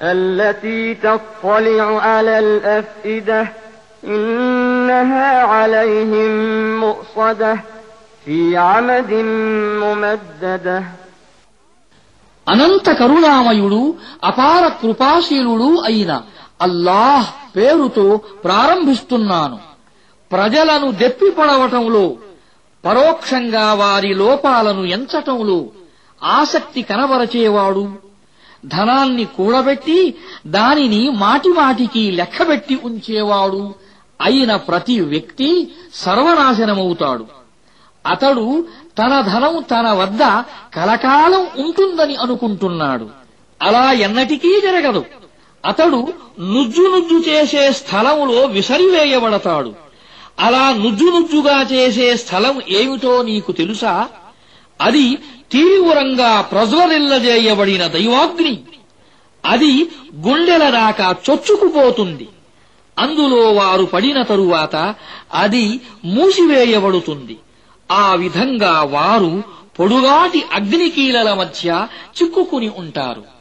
التي تطلع على الأفئدة إنها عليهم مؤصدة في عمد ممدده అనంత కరుణామయుడు అపార కృపాశీలుడు అయిన అల్లాహ్ పేరుతో ప్రారంభిస్తున్నాను ప్రజలను దెప్పిపడవటంలో పరోక్షంగా వారి లోపాలను ఎంచటంలో ఆసక్తి కనబరచేవాడు ధనాన్ని కూడబెట్టి దానిని మాటిమాటికి లెక్కబెట్టి ఉంచేవాడు. అయిన ప్రతి వ్యక్తి సర్వనాశనమవుతాడు. అతడు తన ధనం తన వద్ద కలకాలం ఉంటుందని అనుకుంటున్నాడు. అలా ఎన్నటికీ జరగదు. అతడు నుజ్జు నుజ్జు చేసే స్థలములో విసరివేయబడతాడు. అలా నుజ్జు నుజ్జుగా చేసే స్థలం ఏమిటో నీకు తెలుసా? అది తీవ్రంగా ప్రజ్వరిల్లజేయబడిన దైవాగ్ని. అది గుండెల దాకా చొచ్చుకుపోతుంది. అందులో వారు పడిన తరువాత అది మూసివేయబడుతుంది. ఆ విధంగా వారు పొడుగాటి అగ్నికీలల మధ్య చిక్కుకుని ఉంటారు.